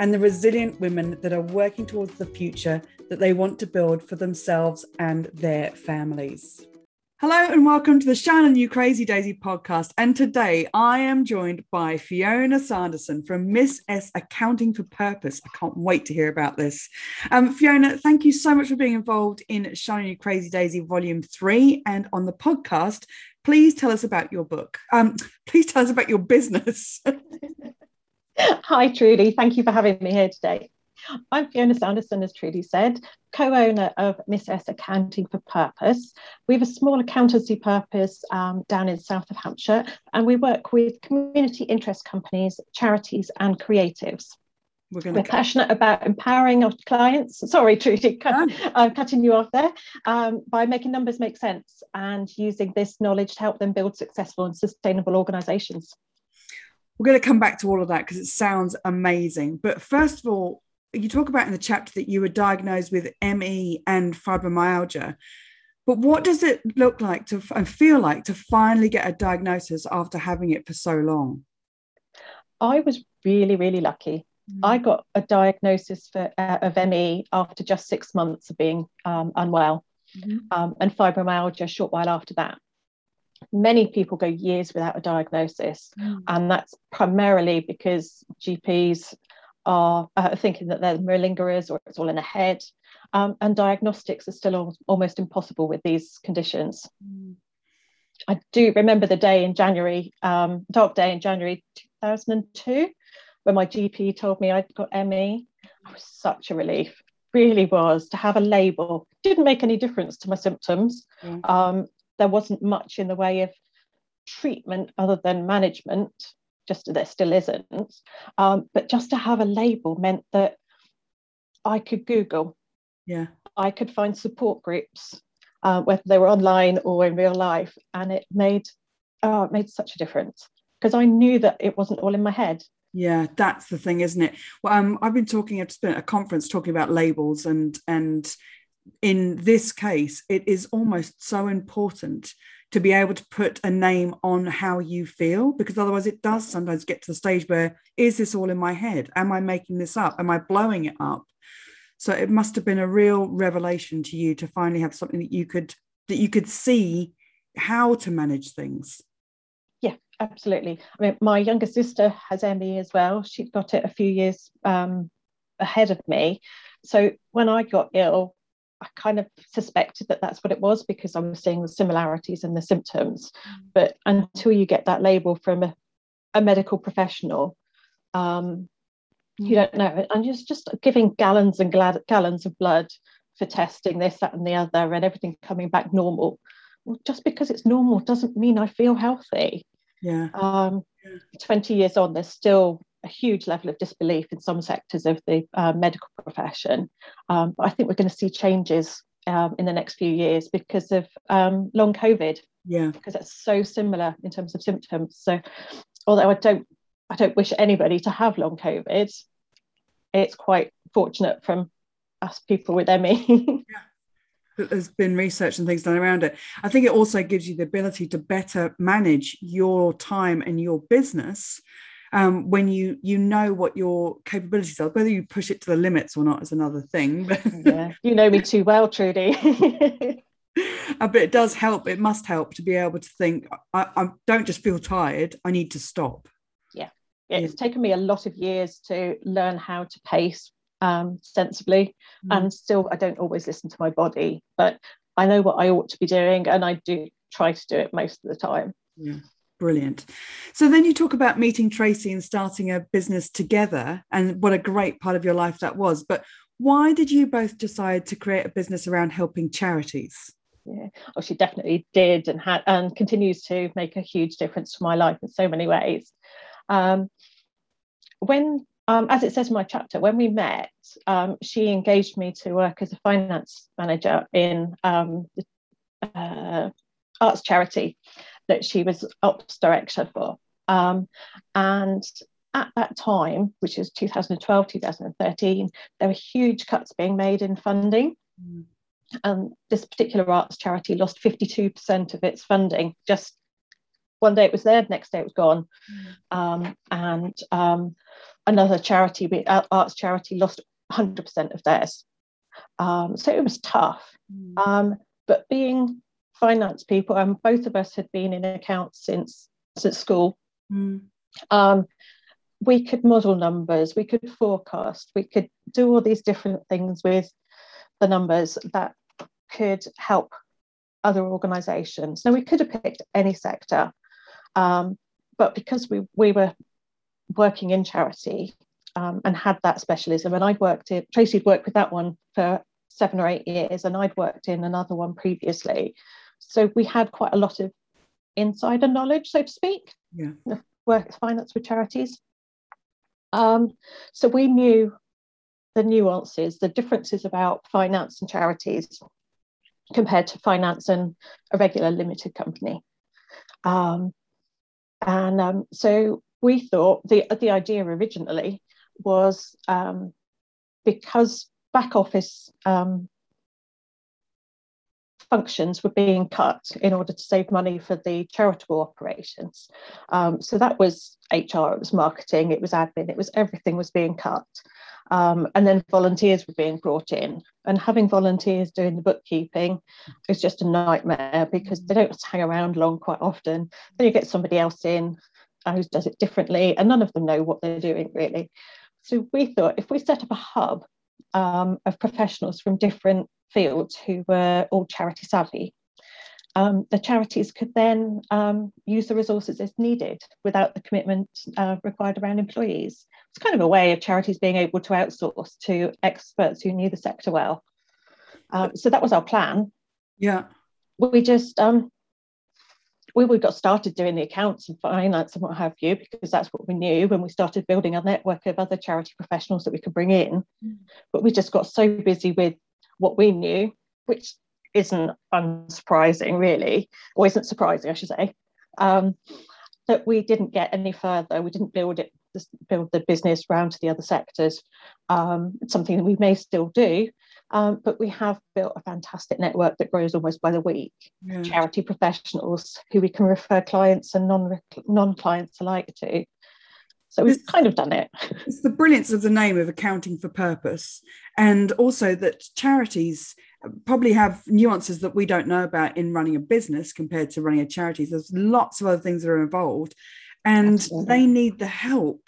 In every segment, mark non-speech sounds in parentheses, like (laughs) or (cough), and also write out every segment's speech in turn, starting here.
and the resilient women that are working towards the future that they want to build for themselves and their families. Hello and welcome to the Shine On You Crazy Daisy podcast. And today I am joined by Fiona Sanderson from Miss S Accounting for Purpose. I can't wait to hear about this. Um, Fiona, thank you so much for being involved in Shine On You Crazy Daisy Volume 3 and on the podcast. Please tell us about your book. Um, please tell us about your business. (laughs) Hi, Trudy. Thank you for having me here today. I'm Fiona Sanderson, as Trudy said, co owner of Miss S Accounting for Purpose. We have a small accountancy purpose um, down in south of Hampshire, and we work with community interest companies, charities, and creatives. We're, We're passionate about empowering our clients. Sorry, Trudy, (laughs) cut, I'm cutting you off there. Um, by making numbers make sense and using this knowledge to help them build successful and sustainable organisations. We're going to come back to all of that because it sounds amazing. But first of all, you talk about in the chapter that you were diagnosed with ME and fibromyalgia. But what does it look like to and feel like to finally get a diagnosis after having it for so long? I was really, really lucky. Mm. I got a diagnosis for, uh, of ME after just six months of being um, unwell, mm-hmm. um, and fibromyalgia a short while after that. Many people go years without a diagnosis, mm. and that's primarily because GPs are uh, thinking that they're malingerers or it's all in the head. Um, and diagnostics are still al- almost impossible with these conditions. Mm. I do remember the day in January, um, dark day in January 2002, when my GP told me I'd got ME. It was such a relief, really was, to have a label. Didn't make any difference to my symptoms. Mm. Um, there wasn't much in the way of treatment other than management just there still isn't. Um, but just to have a label meant that I could Google. Yeah. I could find support groups, uh, whether they were online or in real life, and it made oh, it made such a difference because I knew that it wasn't all in my head. Yeah, that's the thing, isn't it? Well, um, I've been talking. I've at a conference talking about labels, and and in this case, it is almost so important to be able to put a name on how you feel because otherwise it does sometimes get to the stage where is this all in my head? Am i making this up? Am i blowing it up? So it must have been a real revelation to you to finally have something that you could that you could see how to manage things. Yeah absolutely. I mean my younger sister has me as well. She got it a few years um, ahead of ME. So when i got ill I kind of suspected that that's what it was because I was seeing the similarities and the symptoms. Mm. But until you get that label from a, a medical professional, um, you don't know. And just just giving gallons and gallons of blood for testing this, that, and the other, and everything coming back normal. Well, just because it's normal doesn't mean I feel healthy. Yeah. Um, 20 years on, there's still a huge level of disbelief in some sectors of the uh, medical profession. Um, but I think we're going to see changes um, in the next few years because of um, long COVID. Yeah, because it's so similar in terms of symptoms. So, although I don't, I don't wish anybody to have long COVID, it's quite fortunate from us people with ME. (laughs) yeah there's been research and things done around it. I think it also gives you the ability to better manage your time and your business um, when you you know what your capabilities are. Whether you push it to the limits or not is another thing. (laughs) But yeah, you know me too well, Trudy. (laughs) uh, but it does help. It must help to be able to think. I, I don't just feel tired. I need to stop. Yeah. yeah, it's taken me a lot of years to learn how to pace um, sensibly, mm. and still I don't always listen to my body, but I know what I ought to be doing, and I do try to do it most of the time. Yeah. Brilliant. So then you talk about meeting Tracy and starting a business together, and what a great part of your life that was. But why did you both decide to create a business around helping charities? Yeah, oh, she definitely did, and had and continues to make a huge difference to my life in so many ways. Um, when um, as it says in my chapter, when we met, um, she engaged me to work as a finance manager in um, the uh, arts charity that she was ops director for. Um, and at that time, which is 2012, 2013, there were huge cuts being made in funding. Mm. And this particular arts charity lost 52% of its funding. Just one day it was there, next day it was gone. Mm. Um, and um, another charity, arts charity, lost 100% of theirs. Um, so it was tough. Mm. Um, but being finance people, and both of us had been in accounts since since school. Mm. Um, we could model numbers, we could forecast, we could do all these different things with the numbers that could help other organisations. Now we could have picked any sector, um, but because we we were working in charity um, and had that specialism, and I'd worked in Tracy'd worked with that one for seven or eight years, and I'd worked in another one previously. So we had quite a lot of insider knowledge, so to speak, yeah. work finance with charities. Um, so we knew the nuances, the differences about finance and charities compared to finance and a regular limited company. Um, and um, so we thought the, the idea originally was um, because back office um, functions were being cut in order to save money for the charitable operations. Um, so that was HR, it was marketing, it was admin, it was everything was being cut. Um, and then volunteers were being brought in. And having volunteers doing the bookkeeping is just a nightmare because they don't hang around long quite often. Then you get somebody else in uh, who does it differently, and none of them know what they're doing really. So we thought if we set up a hub um, of professionals from different fields who were all charity savvy. Um, the charities could then um, use the resources as needed without the commitment uh, required around employees. It's kind of a way of charities being able to outsource to experts who knew the sector well. Um, so that was our plan. Yeah. We just um, we, we got started doing the accounts and finance and what have you because that's what we knew when we started building a network of other charity professionals that we could bring in. Mm. But we just got so busy with what we knew, which isn't unsurprising, really, or isn't surprising, I should say, um, that we didn't get any further. We didn't build it, build the business round to the other sectors. Um, it's something that we may still do, um, but we have built a fantastic network that grows almost by the week. Yeah. Charity professionals who we can refer clients and non non clients alike to. So we've kind of done it. (laughs) It's the brilliance of the name of accounting for purpose, and also that charities probably have nuances that we don't know about in running a business compared to running a charity. There's lots of other things that are involved, and Absolutely. they need the help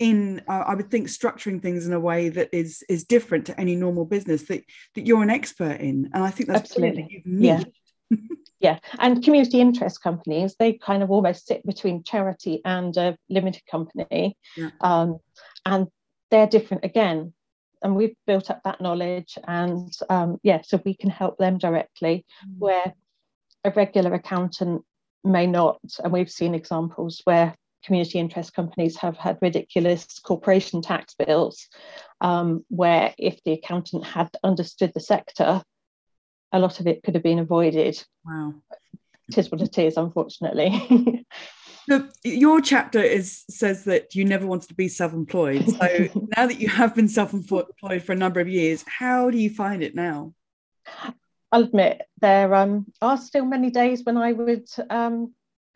in uh, i would think structuring things in a way that is is different to any normal business that that you're an expert in. And i think that's absolutely. yeah. (laughs) Yeah. And community interest companies they kind of almost sit between charity and a limited company. Yeah. um, and they're different again. And we've built up that knowledge and um, yeah so we can help them directly mm. where a regular accountant may not. And we've seen examples where community interest companies have had ridiculous corporation tax bills um, where if the accountant had understood the sector a lot of it could have been avoided. Wow. It is what it is, unfortunately. (laughs) your chapter is says that you never wanted to be self-employed. So (laughs) now that you have been self-employed for a number of years, how do you find it now? I'll admit there um, are still many days when I would um,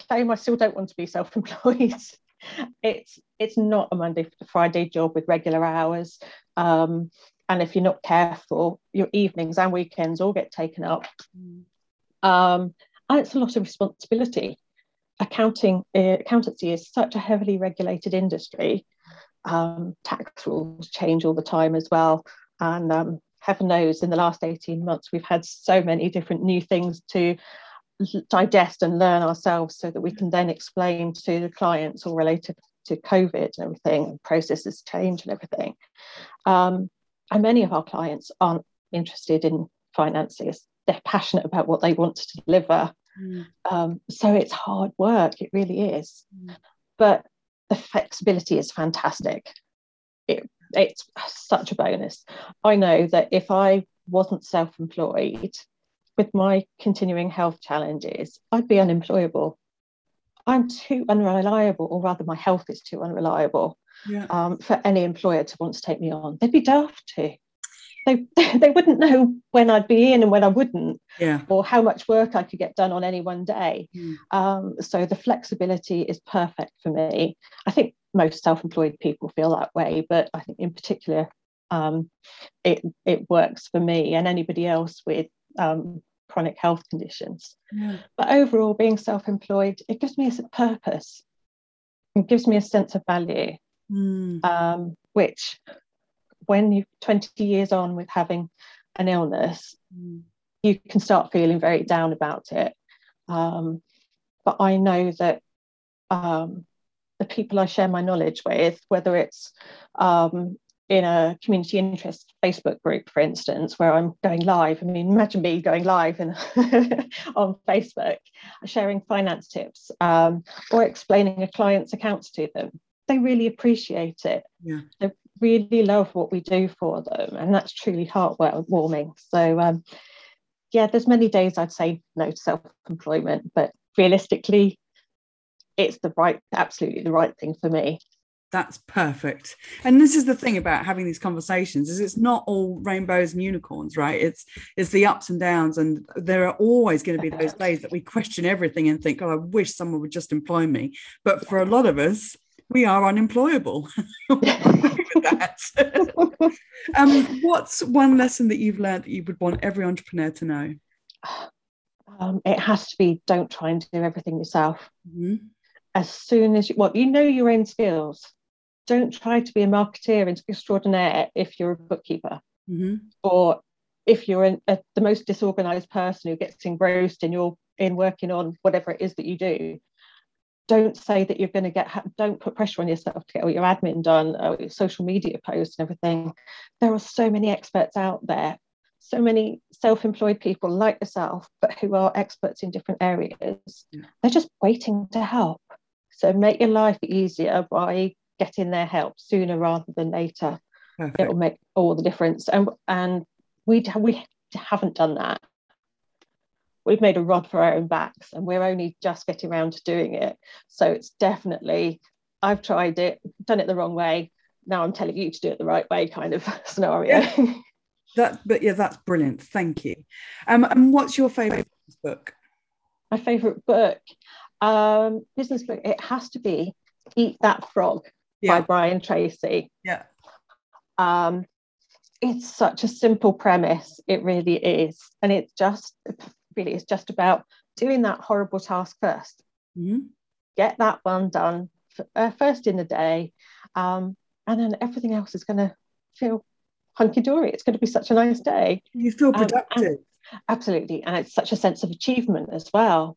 claim I still don't want to be self-employed. (laughs) it's it's not a Monday to Friday job with regular hours. Um, and if you're not careful, your evenings and weekends all get taken up. Mm. Um, and it's a lot of responsibility. Accounting, uh, accountancy is such a heavily regulated industry. Um, tax rules change all the time as well. And um, heaven knows, in the last 18 months, we've had so many different new things to digest and learn ourselves so that we can then explain to the clients all related to COVID and everything, processes change and everything. Um, and many of our clients aren't interested in finances. They're passionate about what they want to deliver. Mm. Um, so it's hard work, it really is. Mm. But the flexibility is fantastic. it, it's such a bonus. I know that if I wasn't self employed, with my continuing health challenges, I'd be unemployable. I'm too unreliable, or rather, my health is too unreliable yeah. um, for any employer to want to take me on. They'd be daft to. They, (laughs) they wouldn't know when I'd be in and when I wouldn't, yeah. or how much work I could get done on any one day. Mm. Um, so the flexibility is perfect for me. I think most self-employed people feel that way, but I think in particular, um, it it works for me and anybody else with um, chronic health conditions. Yeah. But overall, being self employed, it gives me a purpose, it gives me a sense of value, mm. um, which when you're 20 years on with having an illness, mm. you can start feeling very down about it. Um, but I know that um, the people I share my knowledge with, whether it's um, in a community interest Facebook group, for instance, where I'm going live. I mean, imagine me going live in, (laughs) on Facebook, sharing finance tips um, or explaining a client's accounts to them. They really appreciate it. Yeah. They really love what we do for them, and that's truly heartwarming. So, um, yeah, there's many days I'd say no to self-employment, but realistically, it's the right, absolutely the right thing for me that's perfect. And this is the thing about having these conversations is it's not all rainbows and unicorns right? It's it's the ups and downs and there are always going to be those days that we question everything and think oh i wish someone would just employ me. But for a lot of us we are unemployable. (laughs) Um, what's one lesson that you've learned that you would want every entrepreneur to know? Um, it has to be don't try and do everything yourself. Mm-hmm. as soon as you well you know your own skills don't try to be a marketeer and extraordinaire if you're a bookkeeper mm-hmm. or if you're an, a, the most disorganized person who gets engrossed in your in working on whatever it is that you do don't say that you're going to get don't put pressure on yourself to get all your admin done or your social media posts and everything there are so many experts out there so many self-employed people like yourself but who are experts in different areas yeah. they're just waiting to help so make your life easier by getting their help sooner rather than later. Perfect. It will make all the difference. And and we we haven't done that. We've made a rod for our own backs, and we're only just getting around to doing it. So it's definitely I've tried it, done it the wrong way. Now I'm telling you to do it the right way, kind of (laughs) scenario. Yeah. That, but yeah, that's brilliant. Thank you. Um, and what's your favourite book? My favourite book, um, business book. It has to be Eat That Frog yeah. by Brian Tracy. Yeah. Um, it's such a simple premise. It really is. And it's just really it's just about doing that horrible task 1st mm-hmm. Get that one done uh, first in the day. Um, and then everything else is going to feel hunky dory. It's going to be such a nice day. You feel productive. Um, and, absolutely. And it's such a sense of achievement as well.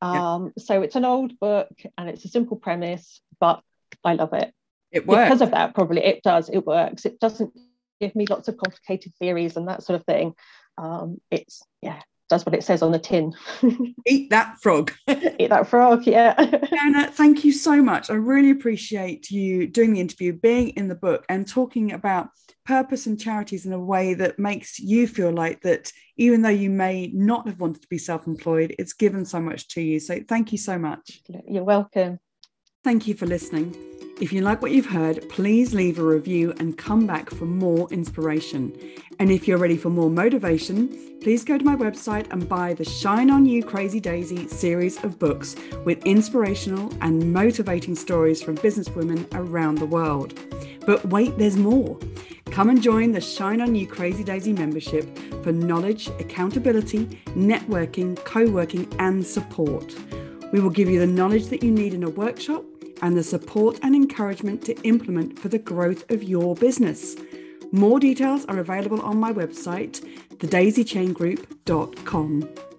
Um, yeah. So it's an old book and it's a simple premise, but I love it. It works. Because of that, probably it does. It works. It doesn't give me lots of complicated theories and that sort of thing. Um, it's yeah, does what it says on the tin. (laughs) Eat that frog. (laughs) Eat that frog, yeah. (laughs) Fiona, thank you so much. I really appreciate you doing the interview, being in the book, and talking about purpose and charities in a way that makes you feel like that even though you may not have wanted to be self-employed, it's given so much to you. So thank you so much. You're welcome. Thank you for listening. If you like what you've heard, please leave a review and come back for more inspiration. And if you're ready for more motivation, please go to my website and buy the Shine On You Crazy Daisy series of books with inspirational and motivating stories from businesswomen around the world. But wait, there's more. Come and join the Shine On You Crazy Daisy membership for knowledge, accountability, networking, co working, and support. We will give you the knowledge that you need in a workshop and the support and encouragement to implement for the growth of your business. More details are available on my website, thedaisychaingroup.com.